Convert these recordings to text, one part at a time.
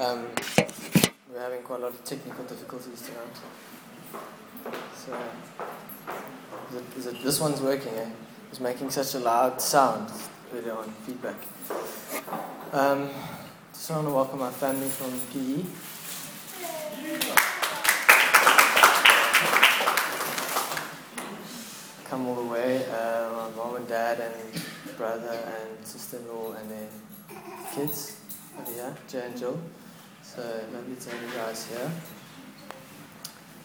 Um, we're having quite a lot of technical difficulties tonight. So, is it, is it, this one's working, eh? It's making such a loud sound earlier on, feedback. Um, just want to welcome my family from PE. Come all the way, uh, my mom and dad and brother and sister-in-law and their kids over here, Jay and Jill. So lovely to have you guys here.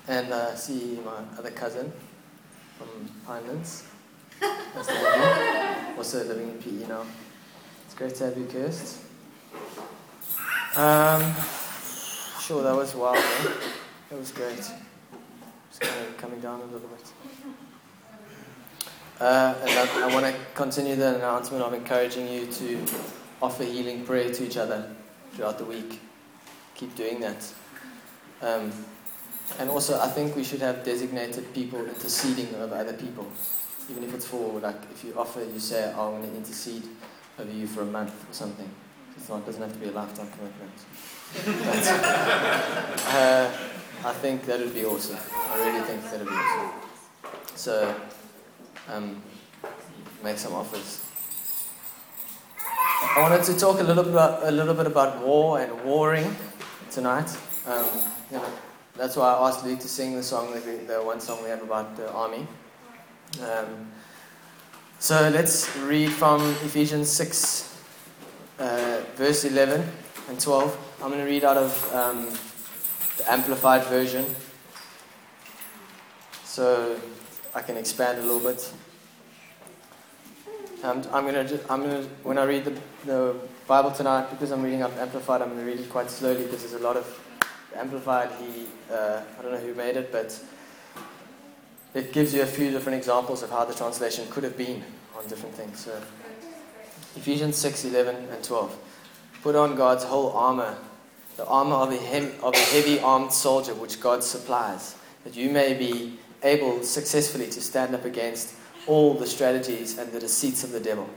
And uh, see my other cousin from Pinelands. Nice to have you. Also living in PE now. It's great to have you, Kirst. Um, sure, that was wild. Eh? That was great. Just kind of coming down a little bit. Uh, and I, I want to continue the announcement of encouraging you to offer healing prayer to each other throughout the week. Keep doing that. Um, and also, I think we should have designated people interceding over other people. Even if it's for, like, if you offer, you say, oh, I'm going to intercede over you for a month or something. It's not, it doesn't have to be a lifetime commitment. But, uh, I think that would be awesome. I really think that would be awesome. So, um, make some offers. I wanted to talk a little about, a little bit about war and warring tonight. Um, you know, that's why I asked Lee to sing the song, that we, the one song we have about the army. Um, so let's read from Ephesians 6, uh, verse 11 and 12. I'm going to read out of um, the Amplified Version. So I can expand a little bit. And I'm gonna, just, I'm gonna, when I read the, the Bible tonight, because I'm reading up Amplified, I'm gonna read it quite slowly because there's a lot of Amplified. He, uh, I don't know who made it, but it gives you a few different examples of how the translation could have been on different things. So, Ephesians 6, 11 and 12. Put on God's whole armor, the armor of a, hem- of a heavy armed soldier which God supplies, that you may be able successfully to stand up against all the strategies and the deceits of the devil.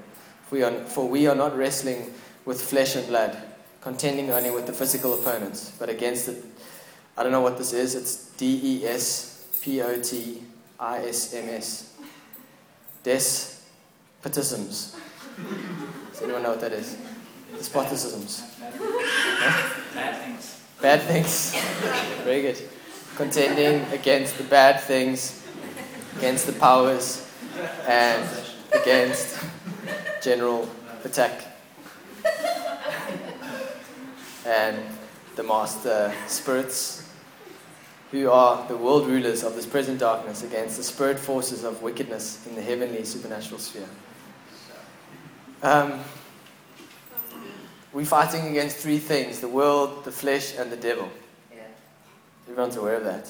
We are, for we are not wrestling with flesh and blood, contending only with the physical opponents, but against the. I don't know what this is. It's D E S P O T I S M S. Despotisms. Does anyone know what that is? Despotisms. Bad things. Bad things. Very good. Contending against the bad things, against the powers, and against general attack. And the master spirits, who are the world rulers of this present darkness, against the spirit forces of wickedness in the heavenly supernatural sphere. Um, we're fighting against three things the world, the flesh, and the devil. Yeah. Everyone's aware of that.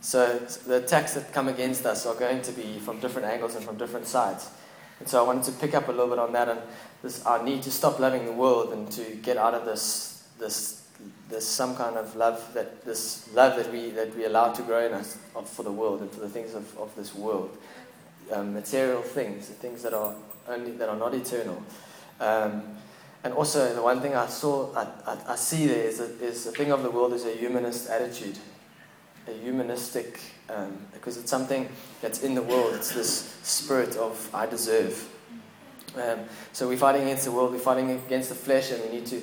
So the attacks that come against us are going to be from different angles and from different sides. And so I wanted to pick up a little bit on that and this our need to stop loving the world and to get out of this this this some kind of love that this love that we that we allow to grow in us for the world and for the things of, of this world. Um, material things, the things that are only that are not eternal. Um, and also the one thing I saw I, I, I see there is, a, is the thing of the world is a humanist attitude a humanistic, um, because it's something that's in the world. It's this spirit of I deserve. Um, so we're fighting against the world, we're fighting against the flesh, and we need to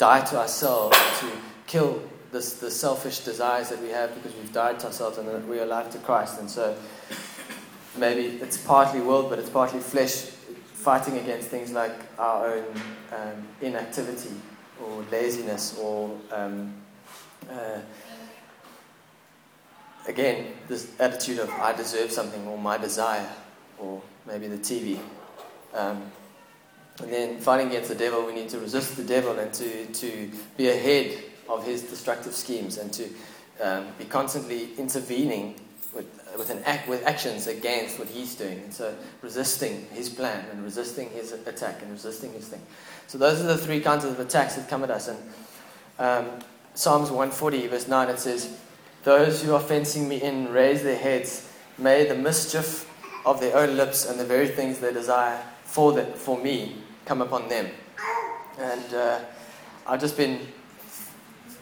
die to ourselves to kill this, the selfish desires that we have because we've died to ourselves and that we are alive to Christ. And so maybe it's partly world, but it's partly flesh fighting against things like our own um, inactivity or laziness or um, uh, again, this attitude of I deserve something or my desire or maybe the TV. Um, and then fighting against the devil, we need to resist the devil and to, to be ahead of his destructive schemes and to um, be constantly intervening with, with, an act, with actions against what he's doing. And so resisting his plan and resisting his attack and resisting his thing. So those are the three kinds of attacks that come at us. And um, Psalms 140, verse 9, it says, those who are fencing me in raise their heads. May the mischief of their own lips and the very things they desire for, the, for me come upon them. And uh, I've just been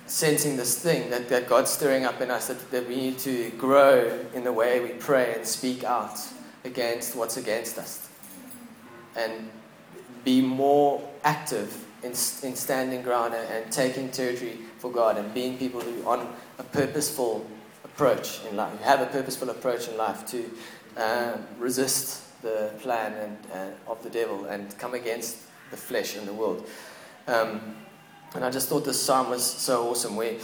sensing this thing that, that God's stirring up in us that, that we need to grow in the way we pray and speak out against what's against us. And be more active in, in standing ground and, and taking territory for God and being people who on a purposeful approach in life, who have a purposeful approach in life to uh, resist the plan and, uh, of the devil and come against the flesh and the world. Um, and I just thought this psalm was so awesome. We,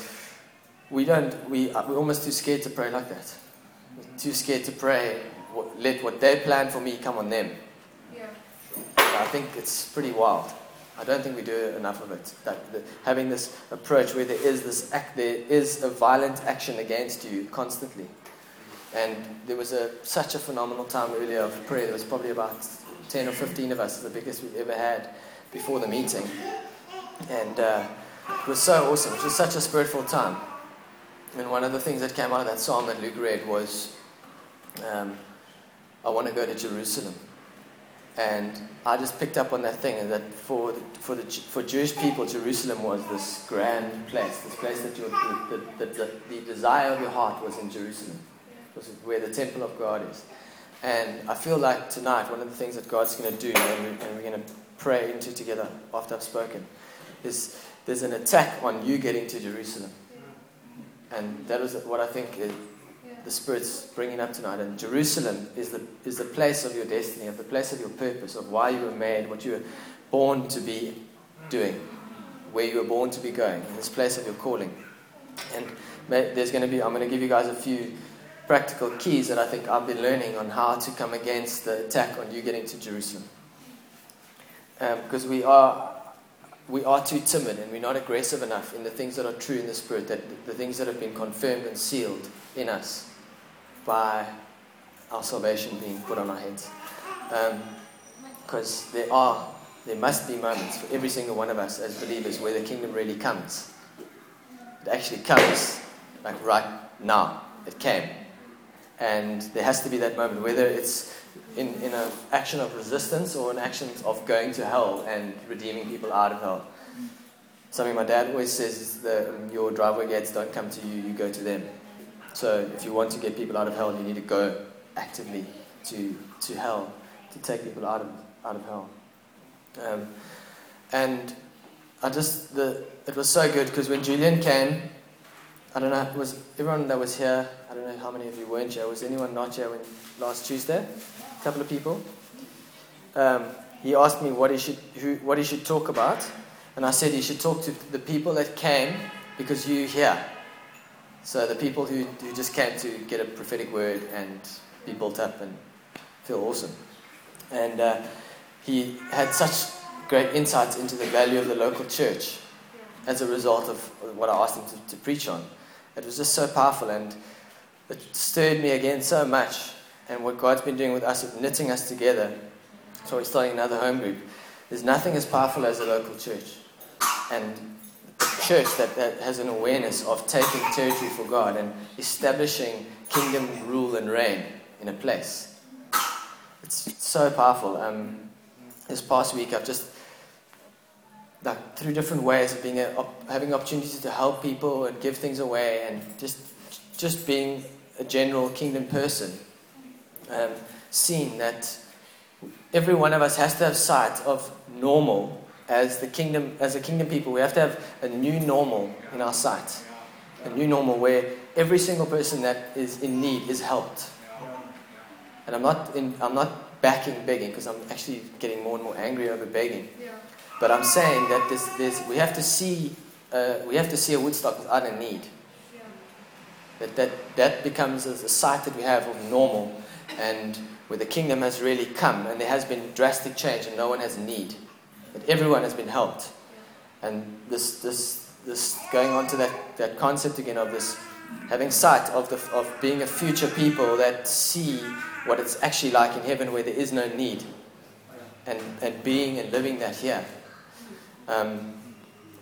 we don't, we, uh, we're almost too scared to pray like that. We're too scared to pray, let what they plan for me come on them. Yeah. I think it's pretty wild. I don't think we do enough of it. That the, having this approach where there is this act, there is a violent action against you constantly. And there was a, such a phenomenal time earlier of prayer. There was probably about 10 or 15 of us, the biggest we've ever had before the meeting. And uh, it was so awesome. It was such a spiritual time. And one of the things that came out of that psalm that Luke read was, um, I want to go to Jerusalem. And I just picked up on that thing, that for the, for the for Jewish people, Jerusalem was this grand place, this place that your, the, the, the, the desire of your heart was in Jerusalem, it where the temple of God is. And I feel like tonight, one of the things that God's going to do, and, we, and we're going to pray into together after I've spoken, is there's an attack on you getting to Jerusalem. And that is what I think is, the Spirit's bringing up tonight. And Jerusalem is the, is the place of your destiny, of the place of your purpose, of why you were made, what you were born to be doing, where you were born to be going, in this place of your calling. And there's going to be, I'm going to give you guys a few practical keys that I think I've been learning on how to come against the attack on you getting to Jerusalem. Um, because we are we are too timid and we're not aggressive enough in the things that are true in the Spirit, that the things that have been confirmed and sealed in us by our salvation being put on our heads. Because um, there are, there must be moments for every single one of us as believers where the kingdom really comes. It actually comes, like right now. It came. And there has to be that moment, whether it's in, in an action of resistance or an action of going to hell and redeeming people out of hell. Something my dad always says is that your driveway gates don't come to you, you go to them. So if you want to get people out of hell, you need to go actively to, to hell to take people out of, out of hell. Um, and I just, the, it was so good because when Julian came, I don't know, was everyone that was here, know how many of you weren't here, was anyone not here when, last Tuesday? A couple of people. Um, he asked me what he should who, what he should talk about, and I said he should talk to the people that came because you here. So the people who, who just came to get a prophetic word and be built up and feel awesome. And uh, he had such great insights into the value of the local church as a result of what I asked him to, to preach on. It was just so powerful and it stirred me again so much and what God's been doing with us, knitting us together. So we're starting another home group. There's nothing as powerful as a local church. And a church that, that has an awareness of taking territory for God and establishing kingdom rule and reign in a place. It's so powerful. Um, this past week, I've just, like, through different ways of being a, op, having opportunities to help people and give things away and just, just being a general kingdom person um, seen that every one of us has to have sight of normal as the kingdom, as a kingdom people. We have to have a new normal in our sight, a new normal where every single person that is in need is helped. And I'm not, in, I'm not backing begging because I'm actually getting more and more angry over begging. But I'm saying that this, this, we have to see, uh, we have to see a Woodstock without a need. That, that, that becomes a sight that we have of normal and where the kingdom has really come and there has been drastic change and no one has need. That everyone has been helped. And this, this, this going on to that, that concept again of this having sight of, the, of being a future people that see what it's actually like in heaven where there is no need. And, and being and living that here. Um,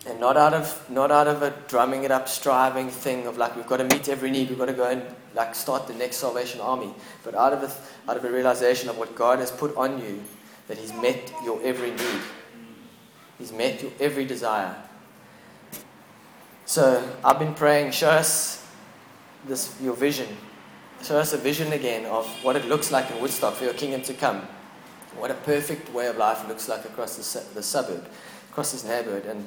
and not out of not out of a drumming it up, striving thing of like we've got to meet every need, we've got to go and like start the next Salvation Army, but out of a, out of a realization of what God has put on you, that He's met your every need, He's met your every desire. So I've been praying, show us this your vision. Show us a vision again of what it looks like in Woodstock for your kingdom to come. What a perfect way of life looks like across the, the suburb, across this neighborhood. And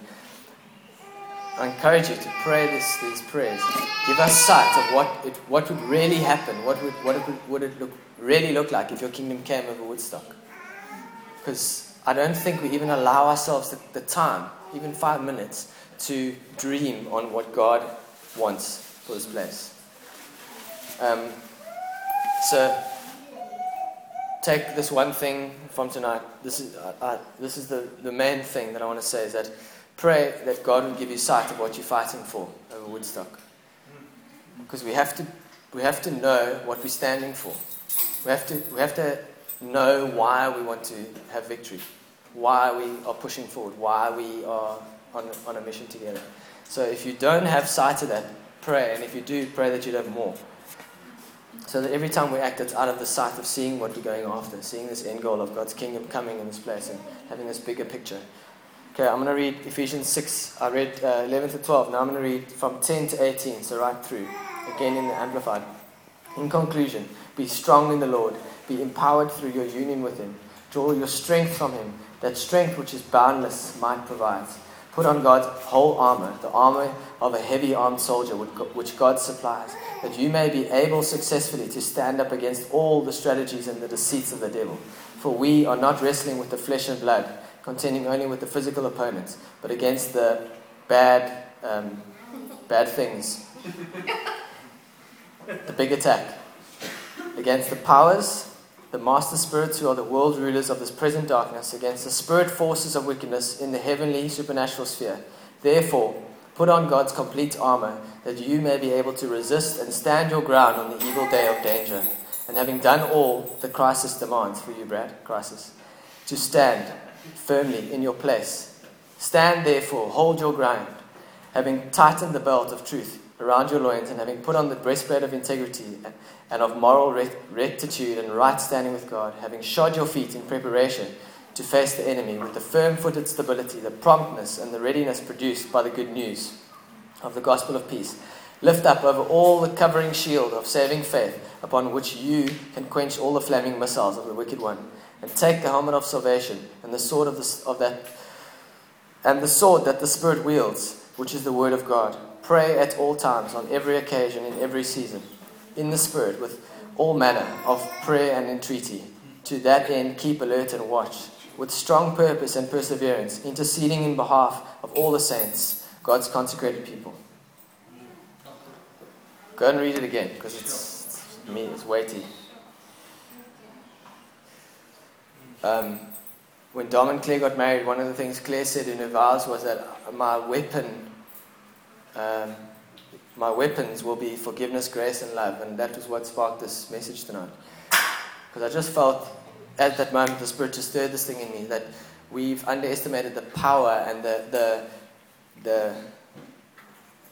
I encourage you to pray this, these prayers. Give us sight of what, it, what would really happen. What would, what it would, would it look, really look like if your kingdom came over Woodstock? Because I don't think we even allow ourselves the, the time, even five minutes, to dream on what God wants for this place. Um, so take this one thing from tonight. This is, this is the, the main thing that I want to say is that pray that God will give you sight of what you're fighting for over Woodstock. Because we have to, we have to know what we're standing for. We have to, we have to know why we want to have victory, why we are pushing forward, why we are on, on a mission together. So if you don't have sight of that, pray. And if you do, pray that you'll have more. So that every time we act, it's out of the sight of seeing what we're going after, seeing this end goal of God's kingdom coming in this place and having this bigger picture. Okay, I'm going to read Ephesians 6. I read uh, 11 to 12. Now I'm going to read from 10 to 18, so right through. Again in the Amplified. In conclusion, be strong in the Lord. Be empowered through your union with Him. Draw your strength from Him. That strength which is boundless might provide. Put on God's whole armor, the armor of a heavy armed soldier, which God supplies, that you may be able successfully to stand up against all the strategies and the deceits of the devil. For we are not wrestling with the flesh and blood, contending only with the physical opponents, but against the bad, um, bad things. The big attack. Against the powers the master spirits who are the world rulers of this present darkness, against the spirit forces of wickedness in the heavenly supernatural sphere. Therefore, put on God's complete armor, that you may be able to resist and stand your ground on the evil day of danger. And having done all the crisis demands for you, Brad, crisis, to stand firmly in your place. Stand therefore, hold your ground, having tightened the belt of truth around your loins, and having put on the breastplate of integrity and of moral rectitude and right standing with God, having shod your feet in preparation to face the enemy with the firm footed stability, the promptness, and the readiness produced by the good news of the gospel of peace. Lift up over all the covering shield of saving faith, upon which you can quench all the flaming missiles of the wicked one, and take the helmet of salvation and the sword of, the, of that, and the sword that the Spirit wields, which is the word of God. Pray at all times, on every occasion, in every season in the Spirit with all manner of prayer and entreaty. To that end, keep alert and watch, with strong purpose and perseverance, interceding in behalf of all the saints, God's consecrated people. Go and read it again, because it's, it's it's weighty. Um, when Dom and Claire got married, one of the things Claire said in her vows was that my weapon um, my weapons will be forgiveness, grace, and love. And that was what sparked this message tonight. Because I just felt at that moment the Spirit just stirred this thing in me that we've underestimated the power and the, the, the,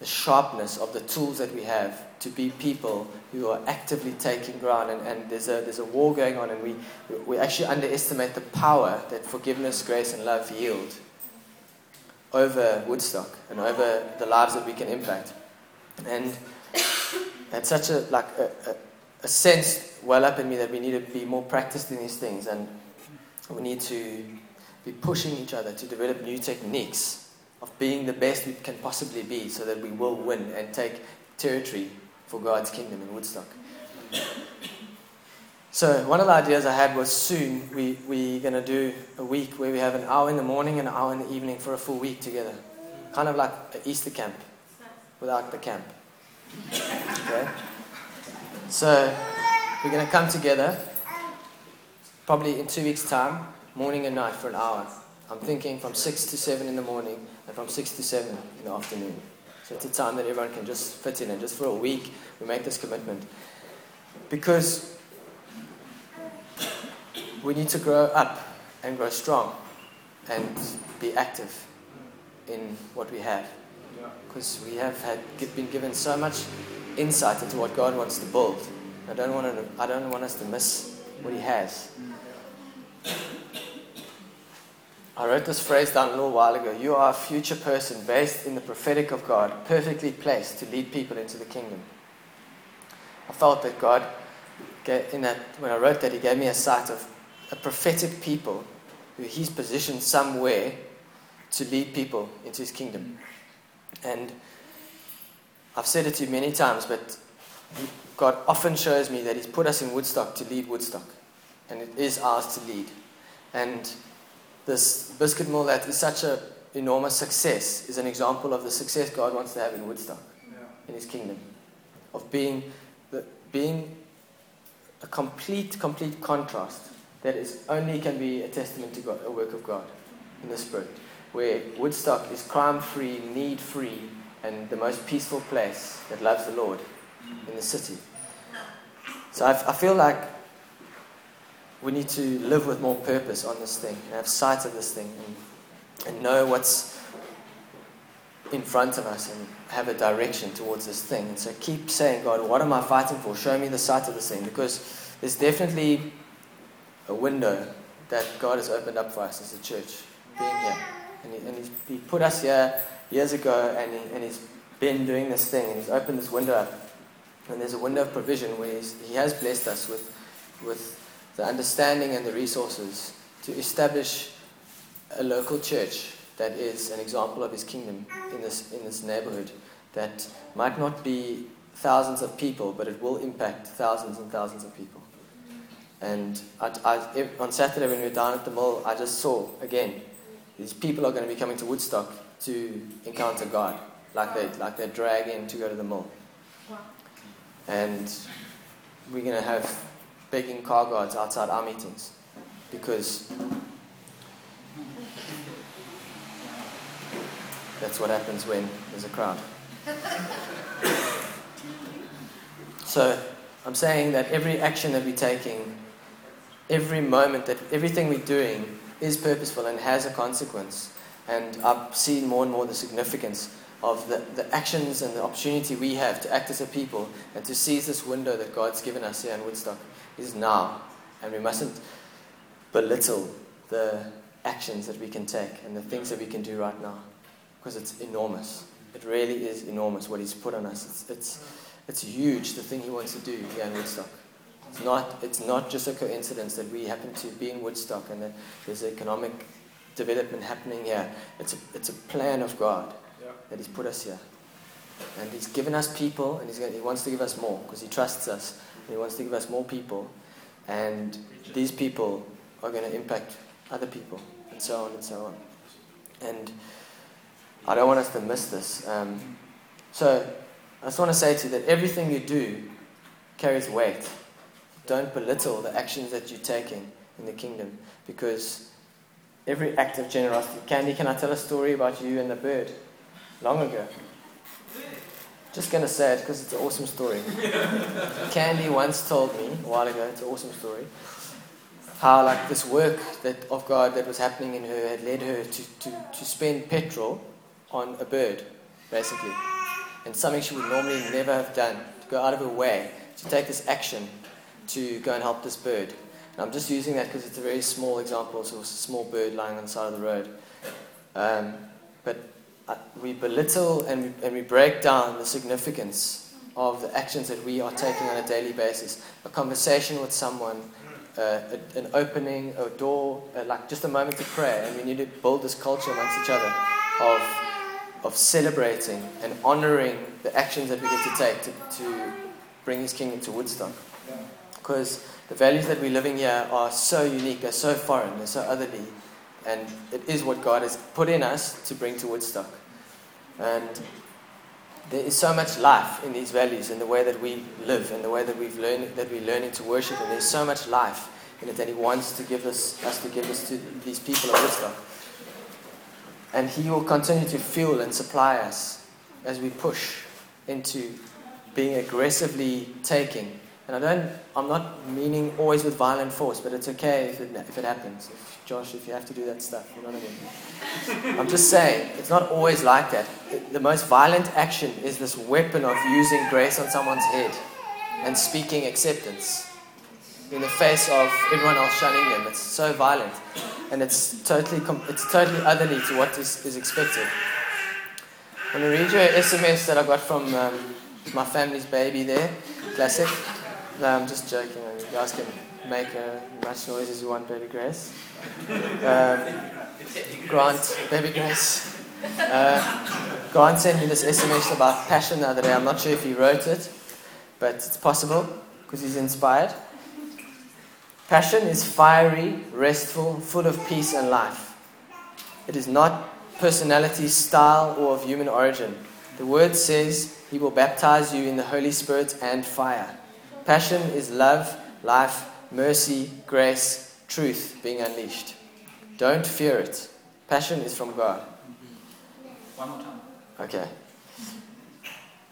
the sharpness of the tools that we have to be people who are actively taking ground. And, and there's, a, there's a war going on, and we, we actually underestimate the power that forgiveness, grace, and love yield over Woodstock and over the lives that we can impact. And had such a like a, a, a, sense well up in me that we need to be more practiced in these things and we need to be pushing each other to develop new techniques of being the best we can possibly be so that we will win and take territory for God's kingdom in Woodstock. So one of the ideas I had was soon we, we're going to do a week where we have an hour in the morning and an hour in the evening for a full week together. Kind of like an Easter camp without the camp. Okay? So we're going to come together probably in two weeks' time, morning and night for an hour. I'm thinking from 6 to 7 in the morning and from 6 to 7 in the afternoon. So it's a time that everyone can just fit in and just for a week we make this commitment. Because we need to grow up and grow strong and be active in what we have because we have had, been given so much insight into what God wants to build. I don't want, to, I don't want us to miss what He has. I wrote this phrase down a little while ago. You are a future person based in the prophetic of God, perfectly placed to lead people into the kingdom. I felt that God, in that when I wrote that, He gave me a sight of a prophetic people who He's positioned somewhere to lead people into His kingdom. And I've said it to you many times, but God often shows me that He's put us in Woodstock to lead Woodstock, and it is ours to lead. And this biscuit mill that is such an enormous success is an example of the success God wants to have in Woodstock, yeah. in His kingdom, of being the, being a complete, complete contrast that is only can be a testament to God, a work of God in the Spirit, where Woodstock is crime-free, need-free, and the most peaceful place that loves the Lord in the city. So I, I feel like we need to live with more purpose on this thing and have sight of this thing and, and know what's in front of us and have a direction towards this thing. And so keep saying, God, what am I fighting for? Show me the sight of this thing because there's definitely a window that God has opened up for us as a church being here. And, he, and he's, he put us here years ago and, he, and he's been doing this thing and he's opened this window up. And there's a window of provision where he has blessed us with, with the understanding and the resources to establish a local church that is an example of his kingdom in this, in this neighborhood that might not be thousands of people, but it will impact thousands and thousands of people. And I, I, on Saturday, when we were down at the mall, I just saw again these people are going to be coming to Woodstock to encounter God, like they like they drag in to go to the mall. And we're going to have begging car guards outside our meetings because that's what happens when there's a crowd. So I'm saying that every action that we're taking, every moment that everything we're doing is purposeful and has a consequence. And I've seen more and more the significance of the, the actions and the opportunity we have to act as a people and to seize this window that God's given us here in Woodstock is now. And we mustn't belittle the actions that we can take and the things that we can do right now because it's enormous. It really is enormous what He's put on us. It's, it's, it's huge, the thing He wants to do here in Woodstock. It's not, it's not just a coincidence that we happen to be in Woodstock and that there's economic development happening here. It's a, it's a plan of God yeah. that He's put us here. And He's given us people, and he's He wants to give us more because He trusts us. He wants to give us more people, and these people are going to impact other people, and so on and so on. And I don't want us to miss this. Um, so I just want to say to you that everything you do carries weight. Don't belittle the actions that you're taking in the kingdom because every act of generosity. Candy, can I tell a story about you and the bird? Long ago. Just going to say it because it's an awesome story. Candy once told me a while ago, it's an awesome story, how like this work that of God that was happening in her had led her to, to, to spend petrol on a bird, basically. And something she would normally never have done, to go out of her way to take this action to go and help this bird. And I'm just using that because it's a very small example, so it's a small bird lying on the side of the road. Um, but we belittle and we, and we break down the significance of the actions that we are taking on a daily basis. A conversation with someone, uh, a, an opening, a door, uh, like just a moment to pray. And we need to build this culture amongst each other of, of celebrating and honoring the actions that we get to take to, to bring His kingdom to Woodstock. Because the values that we're living here are so unique, they're so foreign, they're so otherly. And it is what God has put in us to bring to Woodstock. And there is so much life in these values, in the way that we live, and the way that we've learned that we're learning to worship. And there's so much life in it that He wants to give us, us to give us to these people of Woodstock. And He will continue to fuel and supply us as we push into being aggressively taking and I don't, I'm not meaning always with violent force, but it's okay if it, if it happens. Josh, if you have to do that stuff, you know what I mean? I'm just saying, it's not always like that. The most violent action is this weapon of using grace on someone's head and speaking acceptance in the face of everyone else shunning them. It's so violent. and it's totally, it's totally otherly to what is, is expected. I'm going to read you an SMS that I got from um, my family's baby there, classic. No, I'm just joking. You guys can make uh, much noise as you want, baby Grace. Um, Grant, baby Grace. Uh, Grant sent me this SMS about passion the other day. I'm not sure if he wrote it, but it's possible because he's inspired. Passion is fiery, restful, full of peace and life. It is not personality, style, or of human origin. The word says he will baptize you in the Holy Spirit and fire. Passion is love, life, mercy, grace, truth being unleashed. Don't fear it. Passion is from God. One more time. Okay.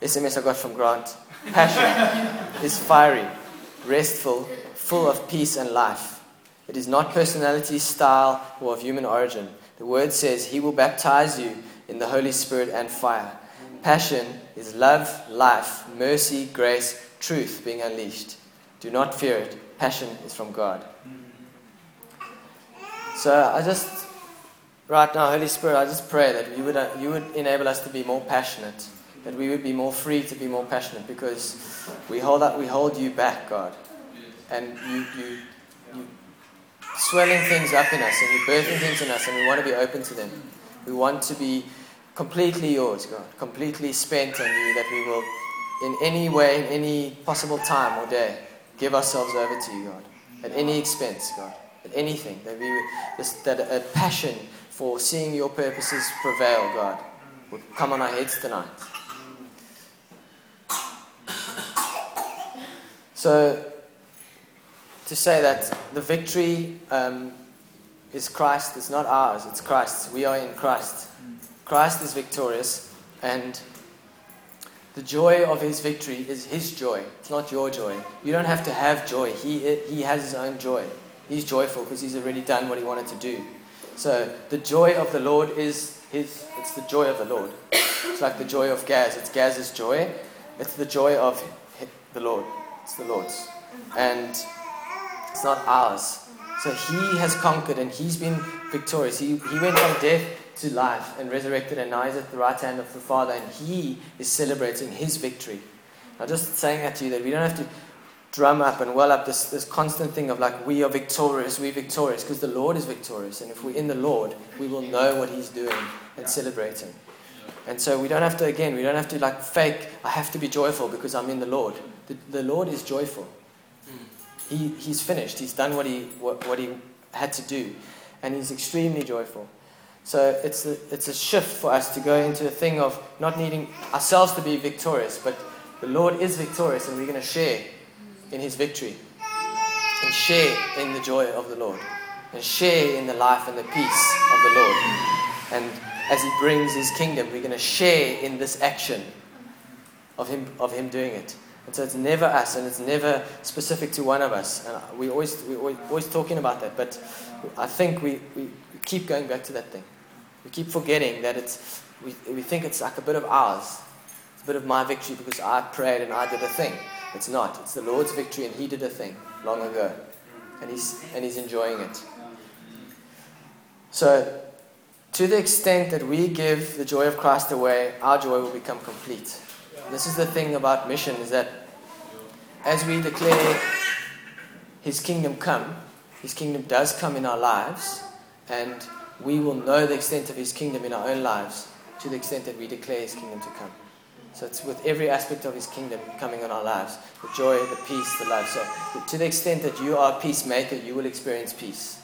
SMS I got from Grant. Passion is fiery, restful, full of peace and life. It is not personality, style, or of human origin. The word says, He will baptize you in the Holy Spirit and fire. Passion is love, life, mercy, grace, truth being unleashed. Do not fear it. Passion is from God. So I just, right now, Holy Spirit, I just pray that you would, uh, you would enable us to be more passionate, that we would be more free to be more passionate because we hold, up, we hold you back, God. And you, you, you swelling things up in us and you're birthing things in us and we want to be open to them. We want to be completely yours, God, completely spent on you, that we will, in any way, in any possible time or day, give ourselves over to you, God, at any expense, God, at anything, that we that a passion for seeing your purposes prevail, God, would come on our heads tonight. So, to say that the victory um, is Christ, it's not ours, it's Christ's. We are in Christ. Christ is victorious, and the joy of his victory is his joy. It's not your joy. You don't have to have joy. He, he has his own joy. He's joyful because he's already done what he wanted to do. So the joy of the Lord is his, it's the joy of the Lord. It's like the joy of Gaz. It's Gaz's joy. It's the joy of the Lord. It's the Lord's. And it's not ours. So he has conquered and he's been victorious. He, he went from death to life and resurrected, and now he's at the right hand of the Father, and he is celebrating his victory. I'm just saying that to you that we don't have to drum up and well up this, this constant thing of like, we are victorious, we're victorious, because the Lord is victorious. And if we're in the Lord, we will know what he's doing and celebrating. And so we don't have to, again, we don't have to like fake, I have to be joyful because I'm in the Lord. The, the Lord is joyful. Hmm. He, he's finished. He's done what he, what, what he had to do. And he's extremely joyful. So it's a, it's a shift for us to go into a thing of not needing ourselves to be victorious, but the Lord is victorious and we're going to share in his victory and share in the joy of the Lord and share in the life and the peace of the Lord. And as he brings his kingdom, we're going to share in this action of him, of him doing it. And so it's never us and it's never specific to one of us. And we always, we're always talking about that, but I think we, we keep going back to that thing. We keep forgetting that it's, we, we think it's like a bit of ours. It's a bit of my victory because I prayed and I did a thing. It's not. It's the Lord's victory and He did a thing long ago. And He's, and he's enjoying it. So, to the extent that we give the joy of Christ away, our joy will become complete. This is the thing about mission is that as we declare His kingdom come, His kingdom does come in our lives, and we will know the extent of His kingdom in our own lives to the extent that we declare His kingdom to come. So it's with every aspect of His kingdom coming on our lives the joy, the peace, the love. So, to the extent that you are a peacemaker, you will experience peace.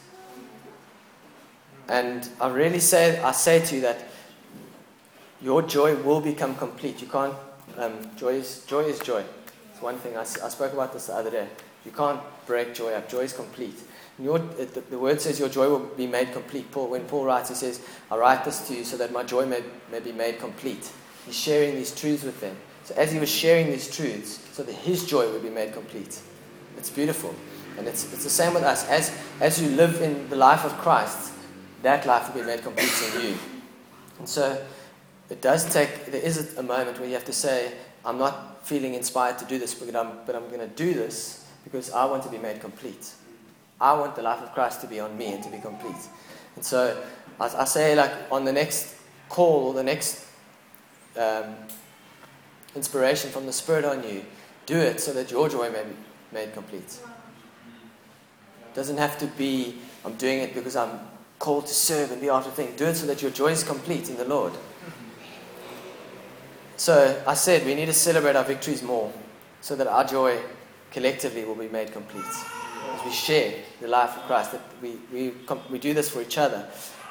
And I really say, I say to you that your joy will become complete. You can't, um, joy, is, joy is joy. It's one thing, I, I spoke about this the other day. You can't break joy up. Joy is complete. Your, the, the, word says your joy will be made complete. Paul, when Paul writes, he says, I write this to you so that my joy may, may be made complete. He's sharing these truths with them. So as he was sharing these truths, so that his joy would be made complete. It's beautiful. And it's, it's the same with us. As, as you live in the life of Christ, that life will be made complete in you. And so it does take, there is a moment where you have to say, I'm not feeling inspired to do this, but I'm, but I'm going to do this because I want to be made complete. I want the life of Christ to be on me and to be complete. And so I, I say, like, on the next call, or the next um, inspiration from the Spirit on you, do it so that your joy may be made complete. It doesn't have to be, I'm doing it because I'm called to serve and be after thing. Do it so that your joy is complete in the Lord. So I said we need to celebrate our victories more so that our joy collectively will be made complete. As we share the life of Christ, that we, we, we do this for each other.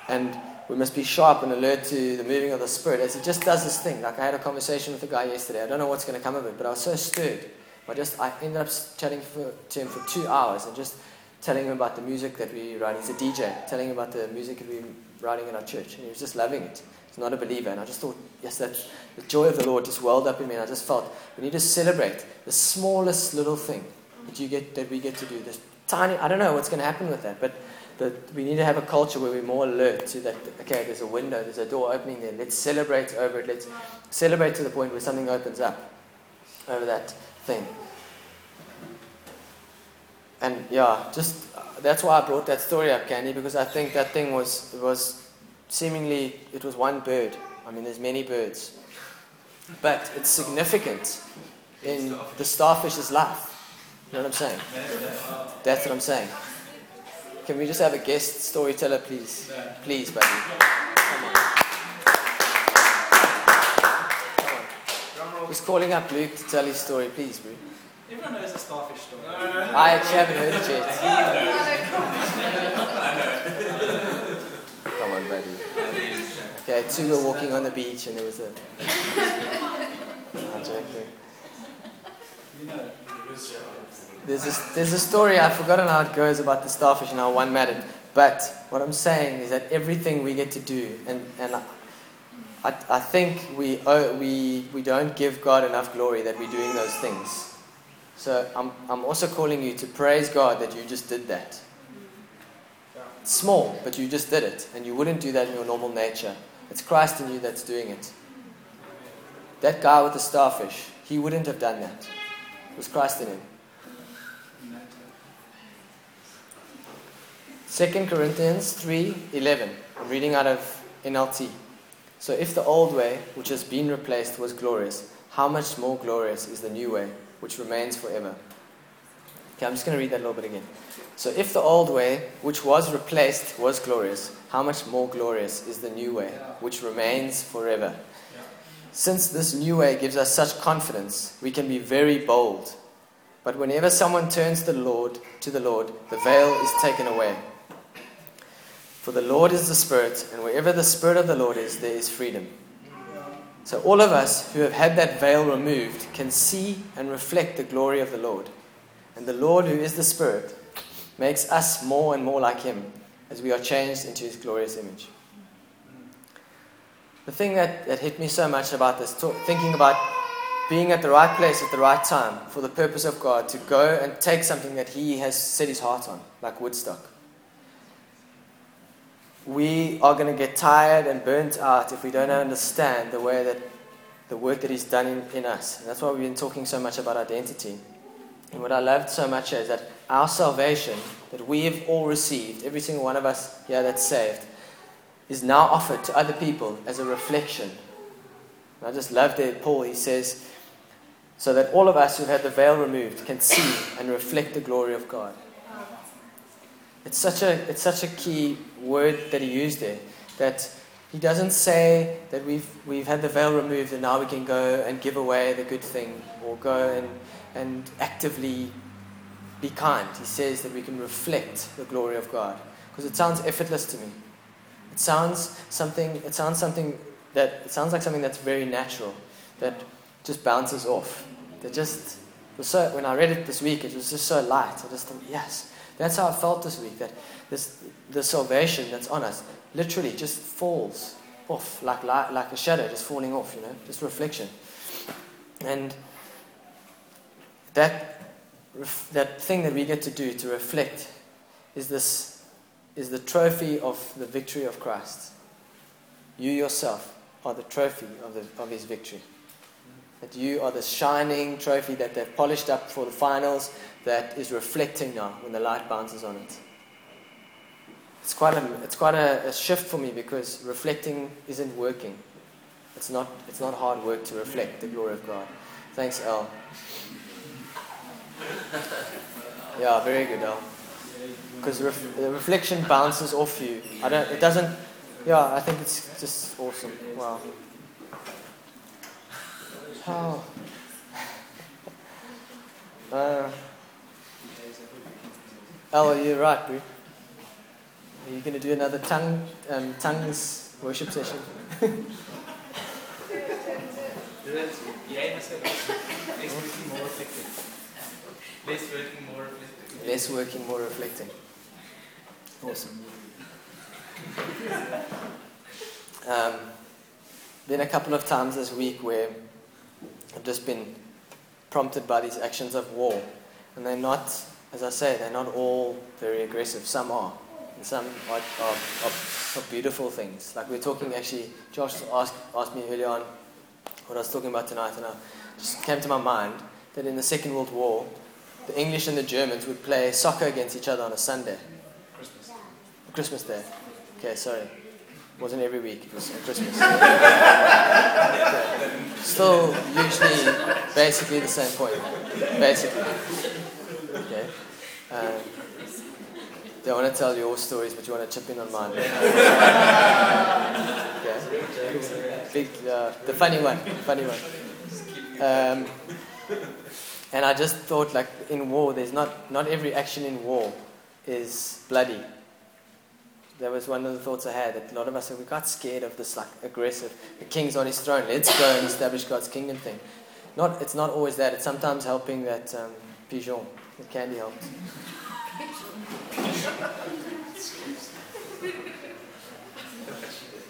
And we must be sharp and alert to the moving of the Spirit as He just does this thing. Like I had a conversation with a guy yesterday. I don't know what's going to come of it, but I was so stirred. I just I ended up chatting for, to him for two hours and just telling him about the music that we write. He's a DJ, telling him about the music that we're writing in our church, and he was just loving it. He's not a believer, and I just thought, yes, that the joy of the Lord just welled up in me, and I just felt we need to celebrate the smallest little thing get that we get to do. This tiny, I don't know what's going to happen with that, but we need to have a culture where we're more alert to that. Okay, there's a window, there's a door opening there. Let's celebrate over it. Let's celebrate to the point where something opens up over that thing. And yeah, just that's why I brought that story up, Candy, because I think that thing was was seemingly it was one bird. I mean, there's many birds, but it's significant in the starfish's life. You know what I'm saying? That's what I'm saying. Can we just have a guest storyteller, please? Please, buddy. Come on. Come on. He's calling up Luke to tell his story, please, bro. Everyone knows the starfish story. I actually haven't heard it yet. Come on, buddy. Okay, two were walking on the beach and there was a. I'm joking. You know. There's a, there's a story, I've forgotten how it goes about the starfish and how one mattered. But what I'm saying is that everything we get to do, and, and I, I, think we, owe, we, we don't give God enough glory that we're doing those things. So I'm, I'm also calling you to praise God that you just did that. Small, but you just did it. And you wouldn't do that in your normal nature. It's Christ in you that's doing it. That guy with the starfish, he wouldn't have done that. It was Christ in him. 2 Corinthians 3:11. I'm reading out of NLT. So if the old way, which has been replaced, was glorious, how much more glorious is the new way, which remains forever? Okay, I'm just going to read that a little bit again. So if the old way, which was replaced, was glorious, how much more glorious is the new way, which remains forever? Since this new way gives us such confidence, we can be very bold. But whenever someone turns the Lord to the Lord, the veil is taken away. For the Lord is the Spirit, and wherever the Spirit of the Lord is, there is freedom. So, all of us who have had that veil removed can see and reflect the glory of the Lord. And the Lord, who is the Spirit, makes us more and more like Him as we are changed into His glorious image. The thing that, that hit me so much about this, talk, thinking about being at the right place at the right time for the purpose of God, to go and take something that He has set His heart on, like Woodstock we are going to get tired and burnt out if we don't understand the way that the work that He's done in, in us. And that's why we've been talking so much about identity. And what I loved so much is that our salvation that we have all received, every single one of us here that's saved, is now offered to other people as a reflection. And I just love that Paul, he says, so that all of us who've had the veil removed can see and reflect the glory of God. It's such a, it's such a key word that he used there. That he doesn't say that we've, we've had the veil removed and now we can go and give away the good thing or go and, and actively be kind. He says that we can reflect the glory of God. Because it sounds effortless to me. It sounds something, it sounds something that, it sounds like something that's very natural, that just bounces off. That just, so, when I read it this week, it was just so light. I just thought, yes, that's how I felt this week. That this, the salvation that's on us literally just falls off like, like, like a shadow just falling off, you know, just reflection. And that, that thing that we get to do to reflect is this is the trophy of the victory of Christ. You yourself are the trophy of, the, of his victory. That you are the shining trophy that they've polished up for the finals, that is reflecting now when the light bounces on it. It's quite a, it's quite a, a shift for me because reflecting isn't working. It's not, it's not hard work to reflect the glory of God. Thanks, Al. Yeah, very good, Al. Because ref, the reflection bounces off you. I don't. It doesn't. Yeah, I think it's just awesome. Wow. Oh. Uh, oh, you're right, bro. Are you going to do another tongue, um, tongues worship session? Less working, more reflecting. Less working, more reflecting. Awesome. Um, been a couple of times this week where I've just been prompted by these actions of war. And they're not, as I say, they're not all very aggressive. Some are. And some are, are, are, are beautiful things. Like we're talking actually, Josh asked, asked me earlier on what I was talking about tonight, and I just came to my mind that in the Second World War, the English and the Germans would play soccer against each other on a Sunday. Christmas. Christmas Day. Okay, sorry. It wasn't every week, it was on Christmas. Okay. Still, usually, basically the same point. Basically. Okay. Um, don't want to tell your stories, but you want to chip in on mine. Okay. Big, uh, the funny one. Funny one. Um, and I just thought, like, in war, there's not, not every action in war is bloody. That was one of the thoughts I had. That a lot of us we got scared of this like aggressive. The king's on his throne. Let's go and establish God's kingdom thing. Not, it's not always that. It's sometimes helping that um, pigeon. The candy helped.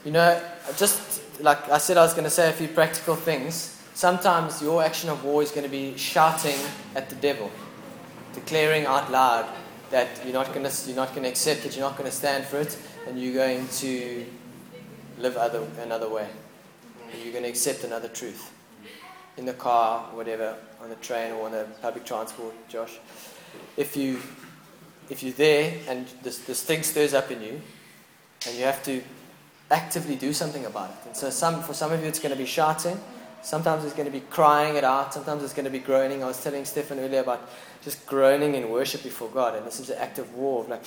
You know, just like I said, I was going to say a few practical things. Sometimes your action of war is going to be shouting at the devil, declaring out loud that you're not going to you're not going to accept it, you're not going to stand for it, and you're going to live other another way. You're going to accept another truth in the car, whatever, on the train or on the public transport, Josh. If you if you're there and this this thing stirs up in you, and you have to actively do something about it. And so some for some of you it's going to be shouting. Sometimes it's going to be crying it out. Sometimes it's going to be groaning. I was telling Stefan earlier about just groaning in worship before God. And this is an act of war, of like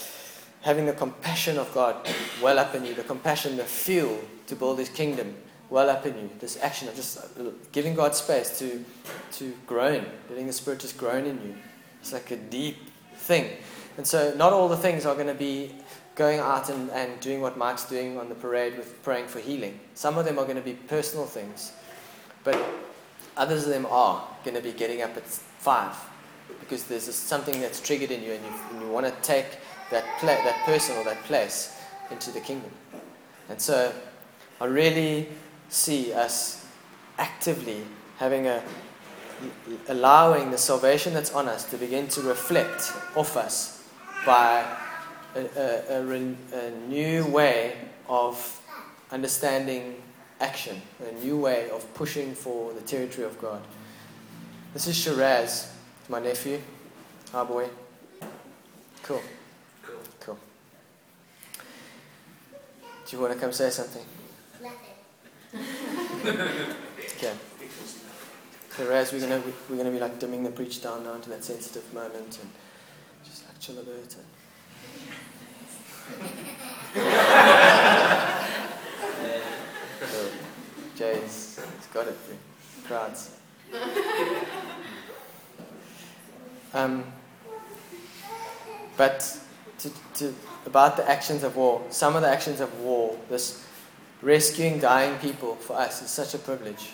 having the compassion of God well up in you, the compassion, the fuel to build His kingdom well up in you. This action of just uh, giving God space to, to groan, letting the Spirit just groan in you. It's like a deep thing. And so, not all the things are going to be going out and, and doing what Mike's doing on the parade with praying for healing. Some of them are going to be personal things. But others of them are going to be getting up at five because there's something that's triggered in you and you, and you want to take that, pla- that person or that place into the kingdom. And so I really see us actively having a allowing the salvation that's on us to begin to reflect off us by a, a, a, a new way of understanding action, a new way of pushing for the territory of God. This is Shiraz, my nephew, our boy. Cool. Cool. Cool. Do you want to come say something? Okay. Shiraz, we're gonna we're gonna be like dimming the preach down now to that sensitive moment and just like chill a bit. And so, Jay's he's got it. Crowds. Um, but to, to, about the actions of war, some of the actions of war, this rescuing dying people for us is such a privilege.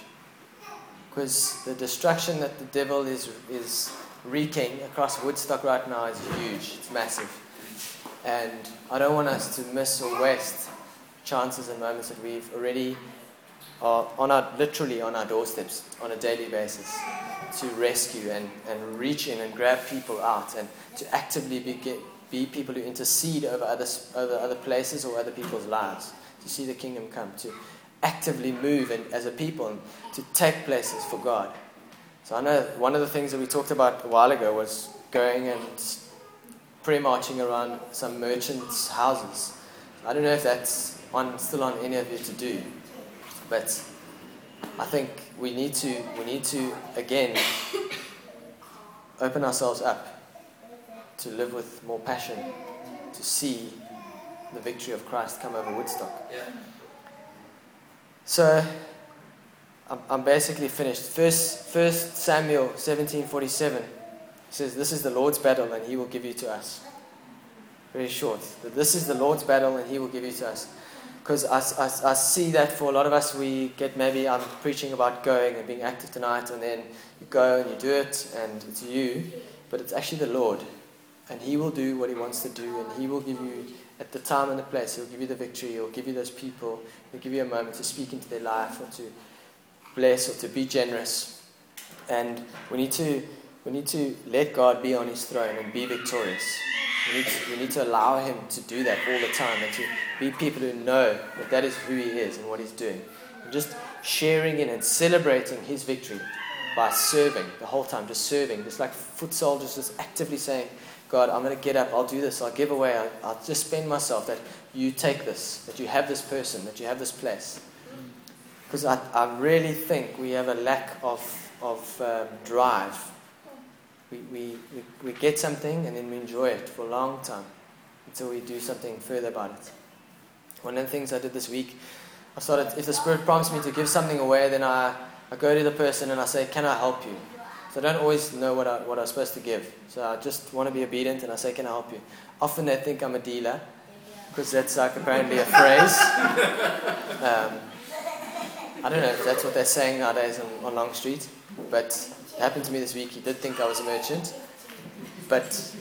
Because the destruction that the devil is, is wreaking across Woodstock right now is huge, it's massive. And I don't want us to miss or waste chances and moments that we've already are on our literally on our doorsteps on a daily basis to rescue and, and reach in and grab people out and to actively be, get, be people who intercede over other, over other places or other people's lives to see the kingdom come to actively move and, as a people and to take places for God. So I know one of the things that we talked about a while ago was going and prayer marching around some merchants' houses. I don't know if that's on, still on any of you to do, but I think we need to we need to again open ourselves up to live with more passion, to see the victory of Christ come over Woodstock. Yeah. So I'm, basically finished. First, First Samuel 17:47 says, "This is the Lord's battle, and He will give you to us." Very short. This is the Lord's battle, and He will give you to us. Because I, I, I see that for a lot of us, we get maybe I'm preaching about going and being active tonight, and then you go and you do it, and it's you, but it's actually the Lord, and He will do what He wants to do, and He will give you at the time and the place. He'll give you the victory. He'll give you those people. He'll give you a moment to speak into their life or to bless or to be generous. And we need to we need to let God be on His throne and be victorious. We need, to, we need to allow Him to do that all the time and to be people who know that that is who He is and what He's doing. And just sharing in and celebrating His victory by serving the whole time, just serving, just like foot soldiers, just actively saying, God, I'm going to get up, I'll do this, I'll give away, I'll, I'll just spend myself, that you take this, that you have this person, that you have this place. Because I, I really think we have a lack of, of um, drive we, we, we, we get something and then we enjoy it for a long time until we do something further about it. One of the things I did this week, I started, if the Spirit prompts me to give something away, then I, I go to the person and I say, Can I help you? So I don't always know what, I, what I'm supposed to give. So I just want to be obedient and I say, Can I help you? Often they think I'm a dealer because that's like apparently a phrase. Um, I don't know if that's what they're saying nowadays on, on Long Street, but it happened to me this week. He did think I was a merchant. But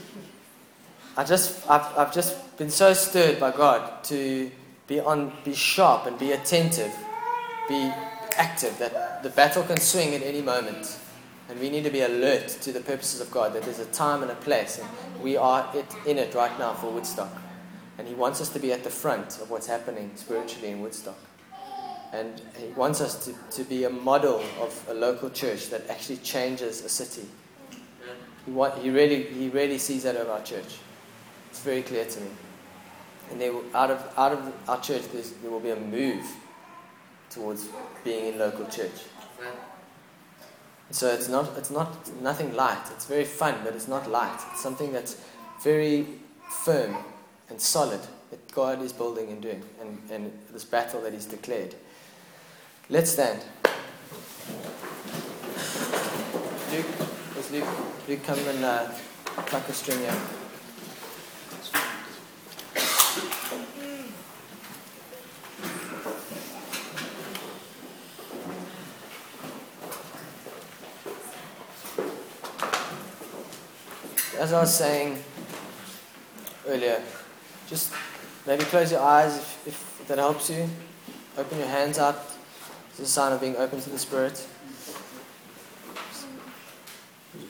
I just, I've, I've just been so stirred by God to be, on, be sharp and be attentive, be active, that the battle can swing at any moment. And we need to be alert to the purposes of God, that there's a time and a place. And we are it, in it right now for Woodstock. And He wants us to be at the front of what's happening spiritually in Woodstock. And he wants us to, to be a model of a local church that actually changes a city. He, want, he, really, he really sees that of our church. It's very clear to me. And there out, of, out of our church, there will be a move towards being in local church. So it's not, it's not nothing light. It's very fun, but it's not light. It's something that's very firm and solid that God is building and doing, and, and this battle that He's declared. Let's stand. Luke, is Luke, Luke come and uh, a string here. As I was saying earlier, just maybe close your eyes if, if that helps you. Open your hands out it's a sign of being open to the Spirit.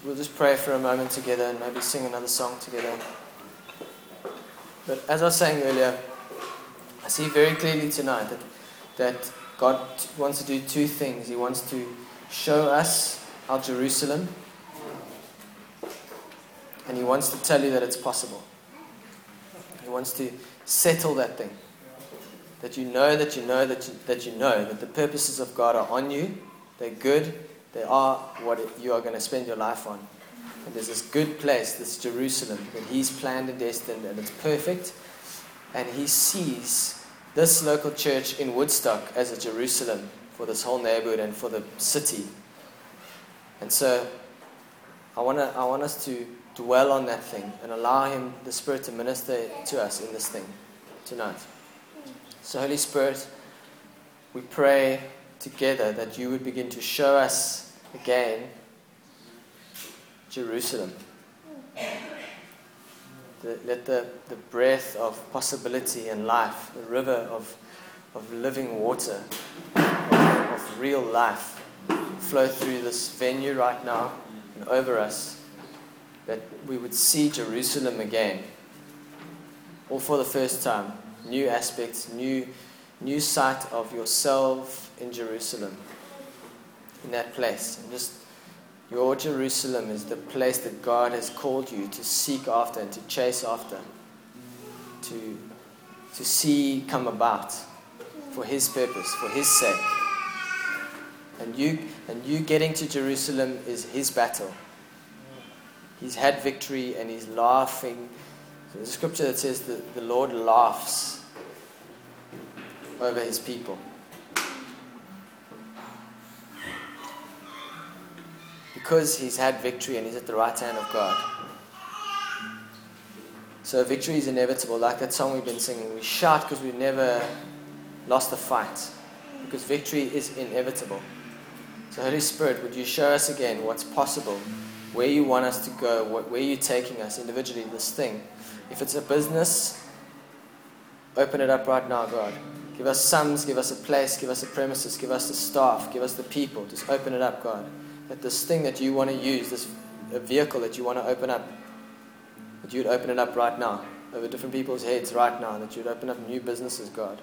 We'll just pray for a moment together and maybe sing another song together. But as I was saying earlier, I see very clearly tonight that, that God wants to do two things. He wants to show us our Jerusalem, and He wants to tell you that it's possible. He wants to settle that thing that you know that you know that you, that you know that the purposes of God are on you, they're good, they are what you are going to spend your life on. And there's this good place, this Jerusalem, that He's planned and destined, and it's perfect. And He sees this local church in Woodstock as a Jerusalem for this whole neighborhood and for the city. And so I, wanna, I want us to dwell on that thing and allow Him, the Spirit, to minister to us in this thing tonight. So, Holy Spirit, we pray together that you would begin to show us again Jerusalem. The, let the, the breath of possibility and life, the river of, of living water, of, of real life, flow through this venue right now and over us, that we would see Jerusalem again, all for the first time new aspects, new, new sight of yourself in Jerusalem, in that place. And just Your Jerusalem is the place that God has called you to seek after and to chase after, to, to see come about for His purpose, for His sake. And you, and you getting to Jerusalem is His battle. He's had victory and He's laughing. There's a scripture that says that the Lord laughs over His people. because he's had victory and he's at the right hand of God. So victory is inevitable. Like that song we've been singing, we shout because we've never lost a fight. Because victory is inevitable. So Holy Spirit, would you show us again what's possible, where you want us to go, where you're taking us individually, this thing. If it's a business, open it up right now, God. Give us sums, give us a place, give us a premises, give us the staff, give us the people. Just open it up, God that this thing that you want to use, this vehicle that you want to open up, that you'd open it up right now over different people's heads right now, that you'd open up new businesses, God.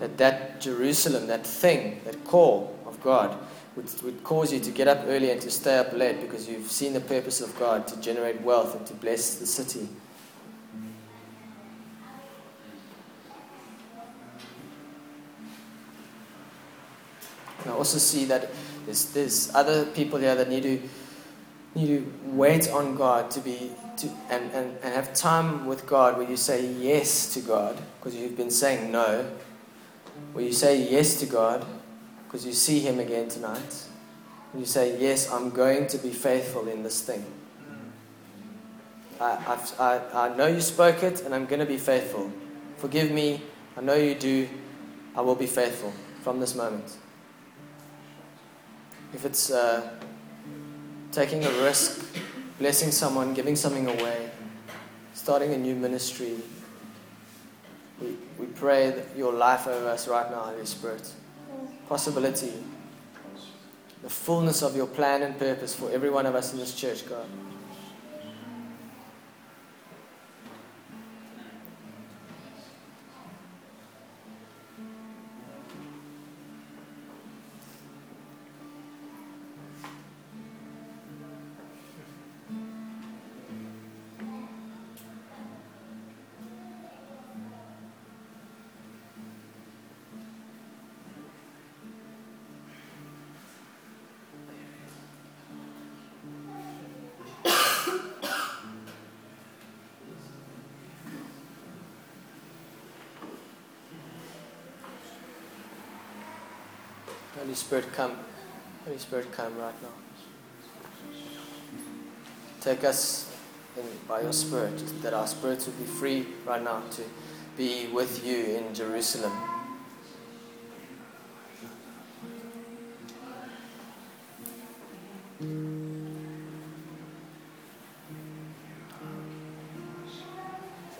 That that Jerusalem, that thing, that call of God would, would cause you to get up early and to stay up late because you've seen the purpose of God to generate wealth and to bless the city. I also see that there's, there's other people here that need to need to wait on God to be to and, and, and have time with God where you say yes to God because you've been saying no. Where you say yes to God because you see Him again tonight. And you say, Yes, I'm going to be faithful in this thing. I, I've, I, I know you spoke it and I'm going to be faithful. Forgive me. I know you do. I will be faithful from this moment if it's uh, taking a risk, blessing someone, giving something away, starting a new ministry, we, we pray that your life over us right now, Holy Spirit. Possibility, the fullness of your plan and purpose for every one of us in this church, God. Spirit, come. Holy Spirit, come right now. Take us in, by your Spirit, that our spirits would be free right now to be with you in Jerusalem.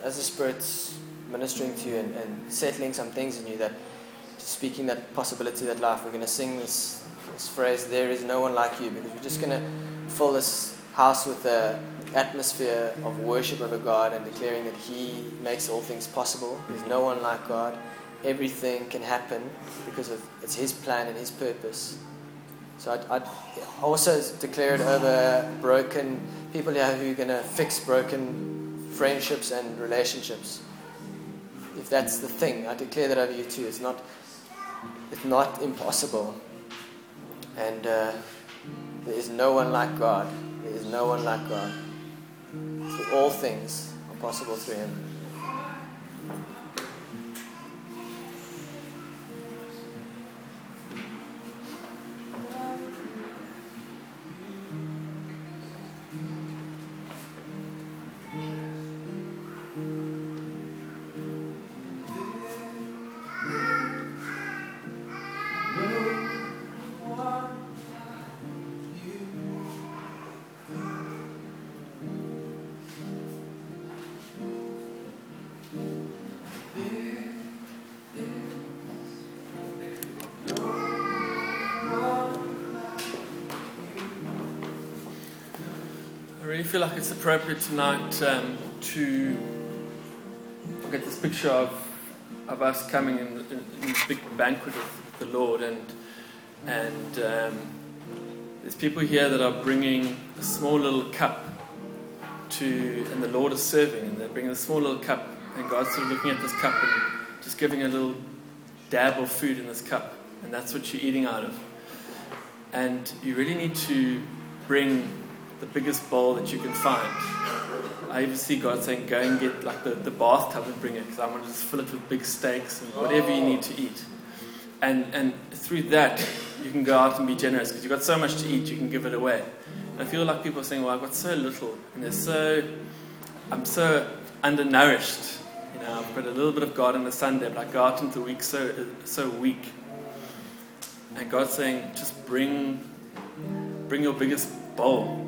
As the Spirit's ministering to you and, and settling some things in you that speaking that possibility, that life. We're going to sing this, this phrase, There is no one like you, because we're just going to fill this house with the atmosphere of worship over God and declaring that He makes all things possible. There's no one like God. Everything can happen because of it's His plan and His purpose. So I'd, also declare it over broken people here who are going to fix broken friendships and relationships. If that's the thing, I declare that over you too. It's not it's not impossible. And uh, there is no one like God. There is no one like God. For all things are possible through Him. Feel like it's appropriate tonight um, to get this picture of, of us coming in, in, in this big banquet of the Lord, and and um, there's people here that are bringing a small little cup to, and the Lord is serving, and they're bringing a small little cup, and God's sort of looking at this cup and just giving a little dab of food in this cup, and that's what you're eating out of. And you really need to bring the biggest bowl that you can find. I even see God saying, go and get like the, the bathtub and bring it, because I want to just fill it with big steaks and whatever you need to eat. And, and through that, you can go out and be generous, because you've got so much to eat, you can give it away. And I feel like people are saying, well, I've got so little, and they're so, I'm so undernourished. You know, I've got a little bit of God on the Sunday, but I go out into the week so, so weak. And God's saying, just bring, bring your biggest bowl.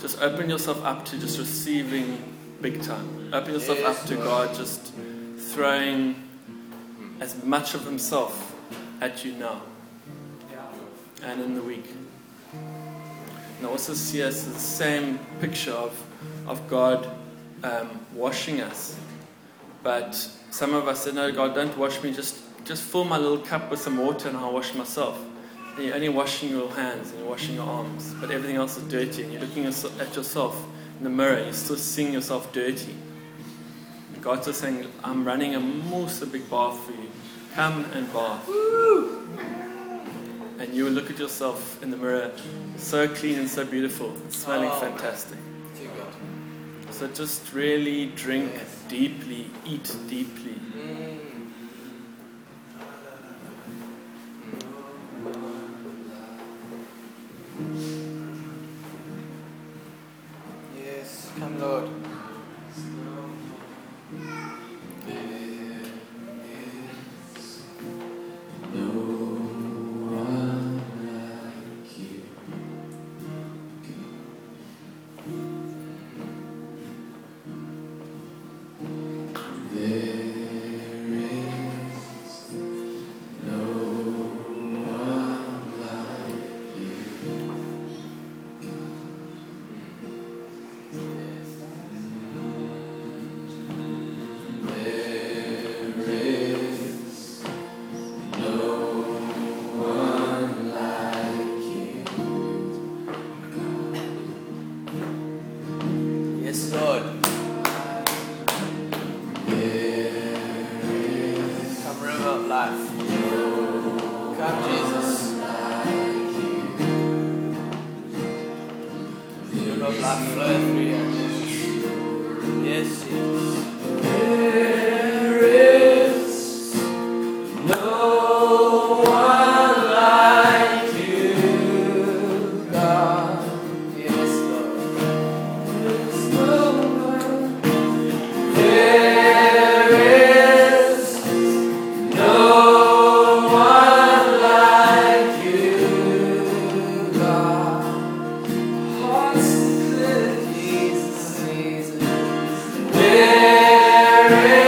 Just open yourself up to just receiving big time. Open yourself Yes, up to God just throwing as much of Himself at you now and in the week. And I also see us the same picture of, of God um, washing us. But some of us say, No, God, don't wash me. Just, just fill my little cup with some water and I'll wash myself. And you're only washing your hands and you're washing your arms, but everything else is dirty. And you're looking at yourself in the mirror, and you're still seeing yourself dirty. And God's just saying, I'm running a most big bath for you. Come and bath. And you will look at yourself in the mirror, so clean and so beautiful, smelling Oh. fantastic. So just really drink Yes. deeply, eat deeply. Mm. Spirit.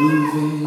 Moving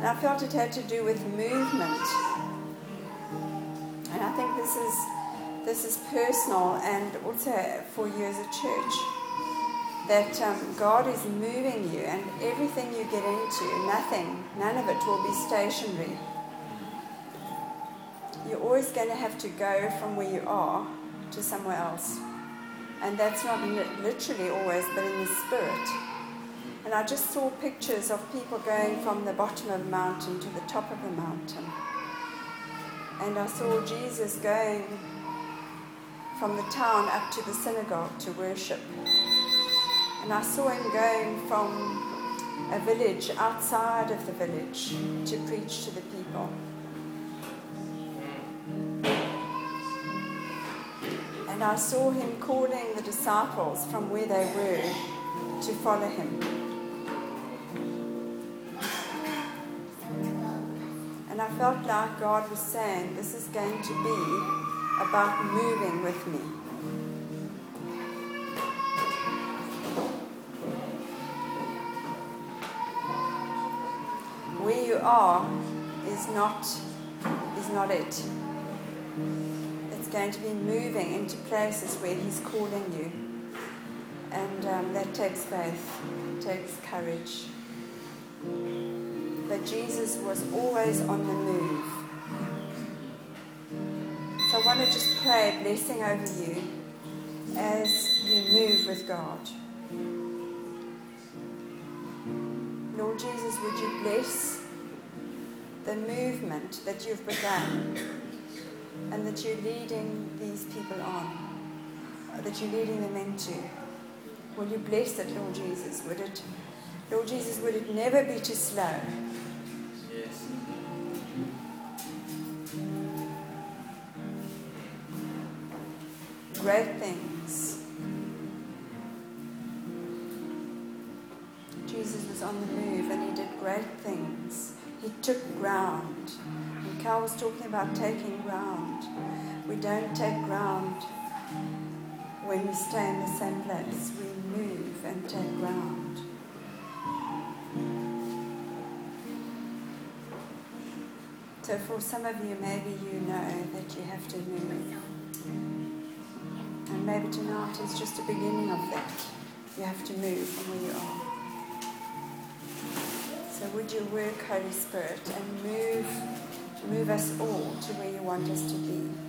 And I felt it had to do with movement. And I think this is this is personal and also for you as a church that um, God is moving you and everything you get into, nothing, none of it will be stationary. You're always going to have to go from where you are to somewhere else. And that's not literally always, but in the spirit. And I just saw pictures of people going from the bottom of a mountain to the top of a mountain. And I saw Jesus going from the town up to the synagogue to worship. And I saw him going from a village outside of the village to preach to the people. And I saw him calling the disciples from where they were to follow him. Felt like God was saying, This is going to be about moving with me. Where you are is not is not it. It's going to be moving into places where He's calling you, and um, that takes faith, takes courage. But Jesus was always on the move. So I want to just pray a blessing over you as you move with God. Lord Jesus, would you bless the movement that you've begun and that you're leading these people on, that you're leading them into? Will you bless it, Lord Jesus? Would it, Lord Jesus, would it never be too slow? Yes. Great things. Jesus was on the move and he did great things. He took ground and Cal was talking about taking ground. We don't take ground when we stay in the same place. We move and take ground. So for some of you, maybe you know that you have to move. And maybe tonight is just the beginning of that. You have to move from where you are. So would you work, Holy Spirit, and move, move us all to where you want us to be?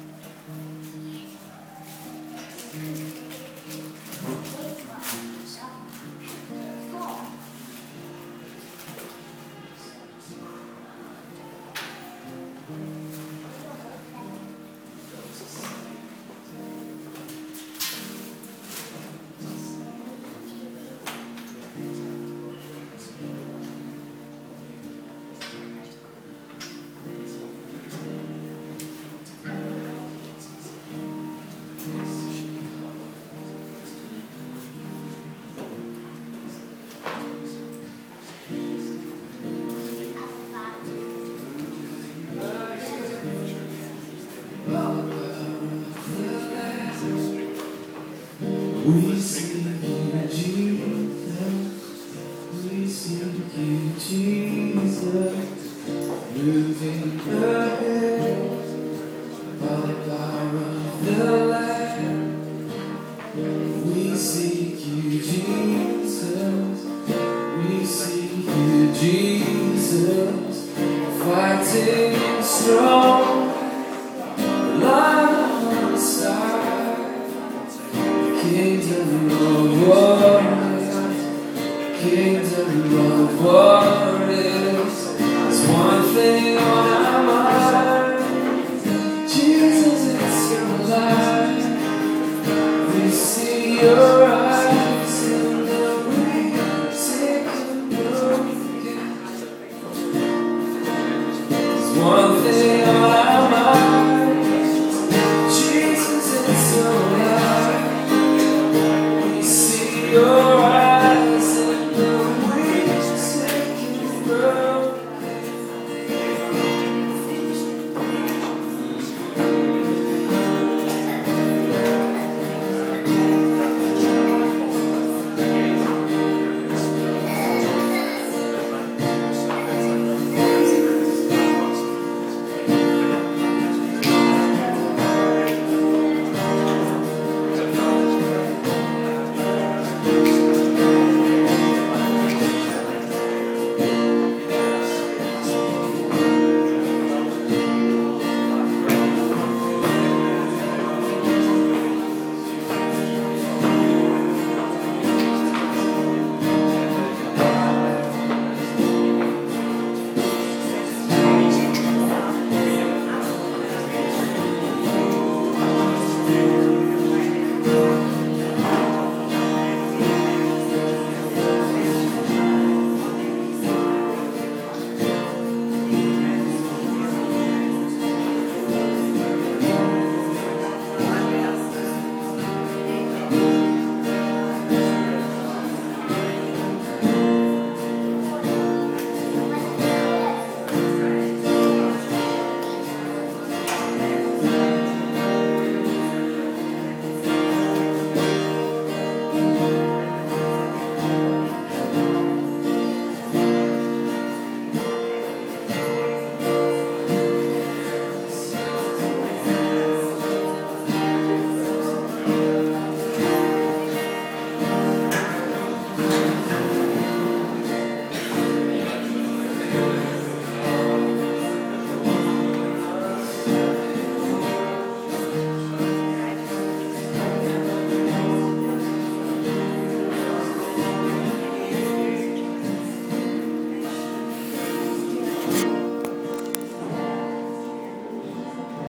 One thing